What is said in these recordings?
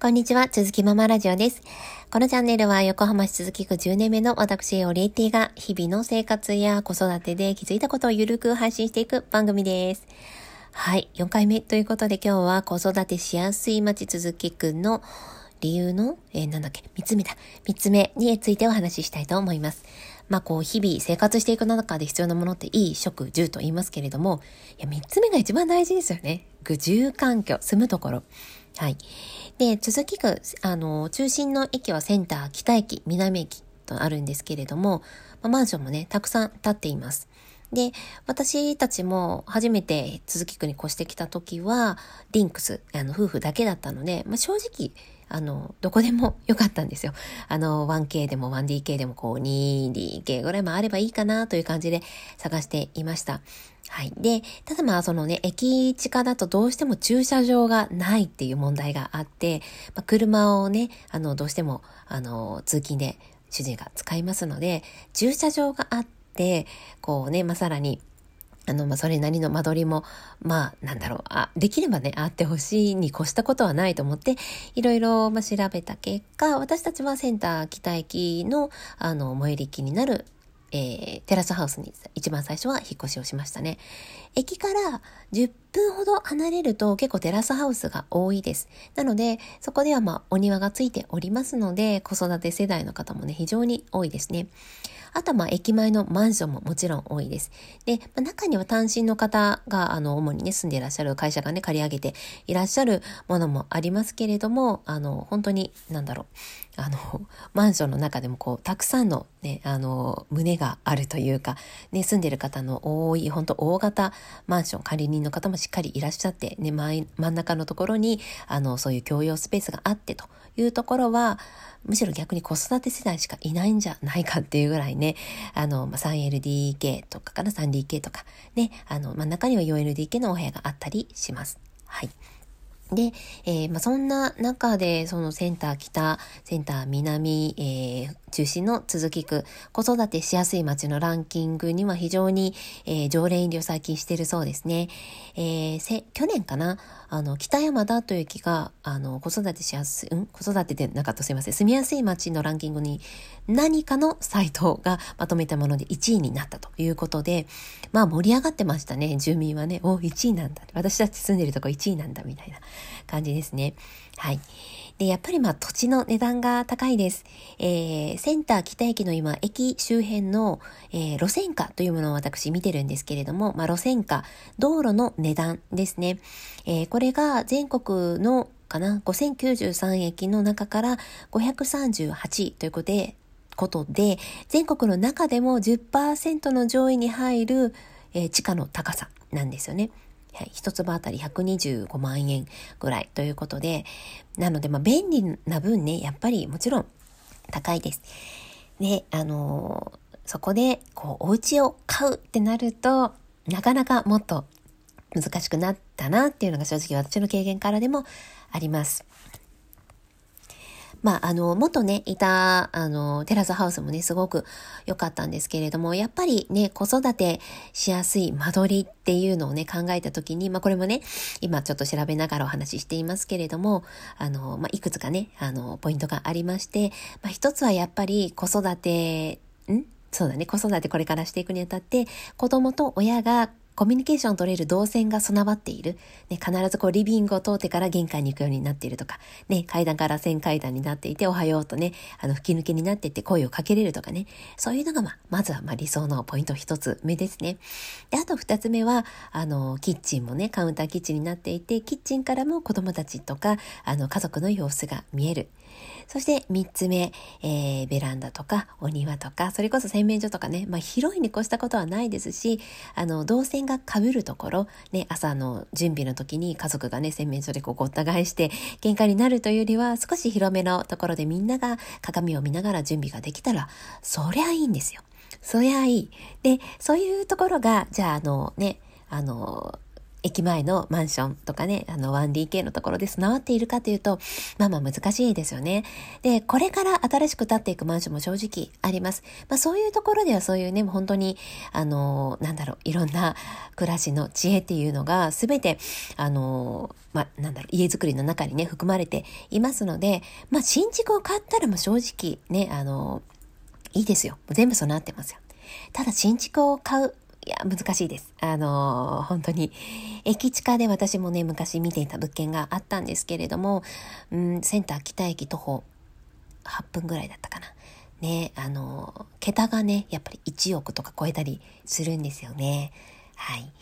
こんにちは、続きママラジオです。このチャンネルは横浜市続き区10年目の私、オリエティが日々の生活や子育てで気づいたことをゆるく配信していく番組です。はい、4回目ということで今日は子育てしやすい街続き区の理由の、えー、なんだっけ、3つ目だ。3つ目についてお話ししたいと思います。まあこう日々生活していく中で必要なものっていい食、住と言いますけれども、いや3つ目が一番大事ですよね。具住環境、住むところ。はい。で、続き区、あの、中心の駅はセンター、北駅、南駅とあるんですけれども、マンションもね、たくさん建っています。で、私たちも初めて続き区に越してきた時は、リンクス、あの、夫婦だけだったので、まあ、正直、あの、どこでも良かったんですよ。あの、1K でも 1DK でもこう 2DK ぐらいもあればいいかなという感じで探していました。はい。で、ただまあそのね、駅地下だとどうしても駐車場がないっていう問題があって、まあ、車をね、あの、どうしても、あの、通勤で主人が使いますので、駐車場があって、こうね、まあ、さらに、あの、まあ、それなりの間取りも、まあ、なんだろう、あ、できればね、あってほしいに越したことはないと思って、いろいろ、まあ、調べた結果、私たちはセンター北駅の、あの、最寄り駅になるえー、テラスハウスに一番最初は引っ越しをしましたね。駅から10分ほど離れると結構テラスハウスが多いです。なので、そこではまあお庭がついておりますので、子育て世代の方もね、非常に多いですね。あとはまあ駅前のマンションももちろん多いです。で、まあ、中には単身の方があの主にね住んでいらっしゃる会社がね借り上げていらっしゃるものもありますけれども、あの本当になんだろう、あのマンションの中でもこうたくさんのね、あの胸があるというか、ね、住んでる方の多い、本当大型マンション、管理人の方もしっかりいらっしゃって、ね、真ん中のところに、あの、そういう共用スペースがあってというところは、むしろ逆に子育て世代しかいないんじゃないかっていうぐらいね、あの、3LDK とかかな、3DK とか、ね、あの、真ん中には 4LDK のお部屋があったりします。はい。で、えー、まあ、そんな中で、そのセンター北、センター南、えー、中心の続き区、子育てしやすい街のランキングには非常に、えー、常連入りを最近してるそうですね。えー、去年かな？あの、北山田という駅が、あの、子育てしやすい、ん？子育てでなかったすいません。住みやすい街のランキングに何かのサイトが まとめたもので1位になったということで、まあ盛り上がってましたね。住民はね、お、1位なんだ。私たち住んでるとこ1位なんだ、みたいな感じですね。はい。で、やっぱりまあ土地の値段が高いです。えー、センター北駅の今、駅周辺の、えー、路線価というものを私見てるんですけれども、まあ、路線価、道路の値段ですね。えー、これが全国のかな、5093駅の中から538ということで、ことで、全国の中でも10%の上位に入る、えー、地価の高さなんですよね。はい、一粒あたり125万円ぐらいということで、なので、まあ、便利な分ね、やっぱりもちろん高いです。で、あのー、そこで、こう、お家を買うってなると、なかなかもっと難しくなったなっていうのが正直私の経験からでもあります。まあ、あの、元ね、いた、あの、テラスハウスもね、すごく良かったんですけれども、やっぱりね、子育てしやすい間取りっていうのをね、考えたときに、まあ、これもね、今ちょっと調べながらお話ししていますけれども、あの、まあ、いくつかね、あの、ポイントがありまして、まあ、一つはやっぱり子育て、ん？そうだね、子育てこれからしていくにあたって、子供と親がコミュニケーション取れる動線が備わっている。ね、必ずこうリビングを通ってから玄関に行くようになっているとか、ね、階段から線階段になっていて、おはようとね、あの、吹き抜けになっていって声をかけれるとかね。そういうのがまあ、まずはまあ理想のポイント一つ目ですね。で、あと二つ目は、あの、キッチンもね、カウンターキッチンになっていて、キッチンからも子供たちとか、あの、家族の様子が見える。そして三つ目、えー、ベランダとかお庭とか、それこそ洗面所とかね、まあ広いに越したことはないですし、あの、動線がかぶるところ、ね、朝の準備の時に家族がね、洗面所でこうごった返して喧嘩になるというよりは、少し広めのところでみんなが鏡を見ながら準備ができたら、そりゃいいんですよ。そりゃいい。で、そういうところが、じゃああのね、あの、駅前のマンションとかね、あの 1DK のところで備わっているかというと、まあまあ難しいですよね。で、これから新しく建っていくマンションも正直あります。まあそういうところではそういうね、本当に、あの、なんだろう、いろんな暮らしの知恵っていうのが全て、あの、まあなんだろう、家づくりの中にね、含まれていますので、まあ新築を買ったらもう正直ね、あの、いいですよ。全部備わってますよ。ただ新築を買ういや、難しいです。あのー、本当に、駅地下で私もね、昔見ていた物件があったんですけれども、うん、センター北駅徒歩8分ぐらいだったかな。ね、あの、桁がね、やっぱり1億とか超えたりするんですよね。はい。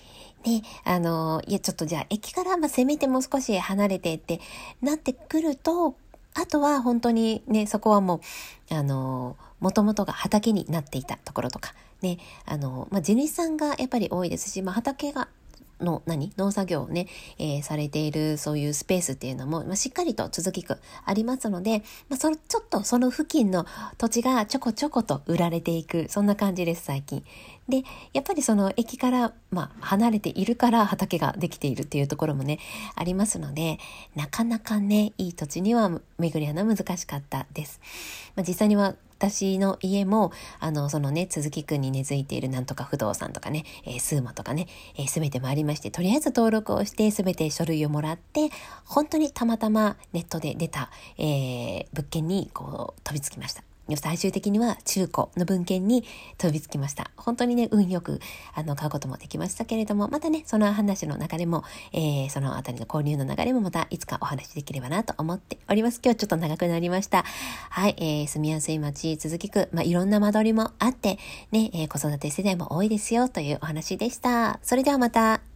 で、あの、いや、ちょっとじゃあ、駅から、まあ、せめてもう少し離れてってなってくると、あとは本当にね、そこはもう、あの、もともとが畑になっていたところとか、ね、あの、まあ、地主さんがやっぱり多いですし、まあ、畑がの何？農作業をね、えー、されているそういうスペースっていうのも、まあ、しっかりと続きくありますので、まあ、そのちょっとその付近の土地がちょこちょこと売られていくそんな感じです最近。でやっぱりその駅から、まあ、離れているから畑ができているっていうところもねありますのでなかなかねいい土地には巡りは難しかったです。まあ、実際には私の家も、あの、そのね、鈴木くんに根付いているなんとか不動産とかね、えー、スーモとかね、えー、全て回りまして、とりあえず登録をして、全て書類をもらって、本当にたまたまネットで出た、えー、物件にこう飛びつきました。最終的には中古の文献に飛びつきました。本当にね、運よくあの買うこともできましたけれども、またね、その話の中でも、えー、そのあたりの購入の流れもまたいつかお話しできればなと思っております。今日ちょっと長くなりました。はい、えー、住みやすい街、続き区、まあ、いろんな間取りもあって、ね、えー、子育て世代も多いですよというお話でした。それではまた。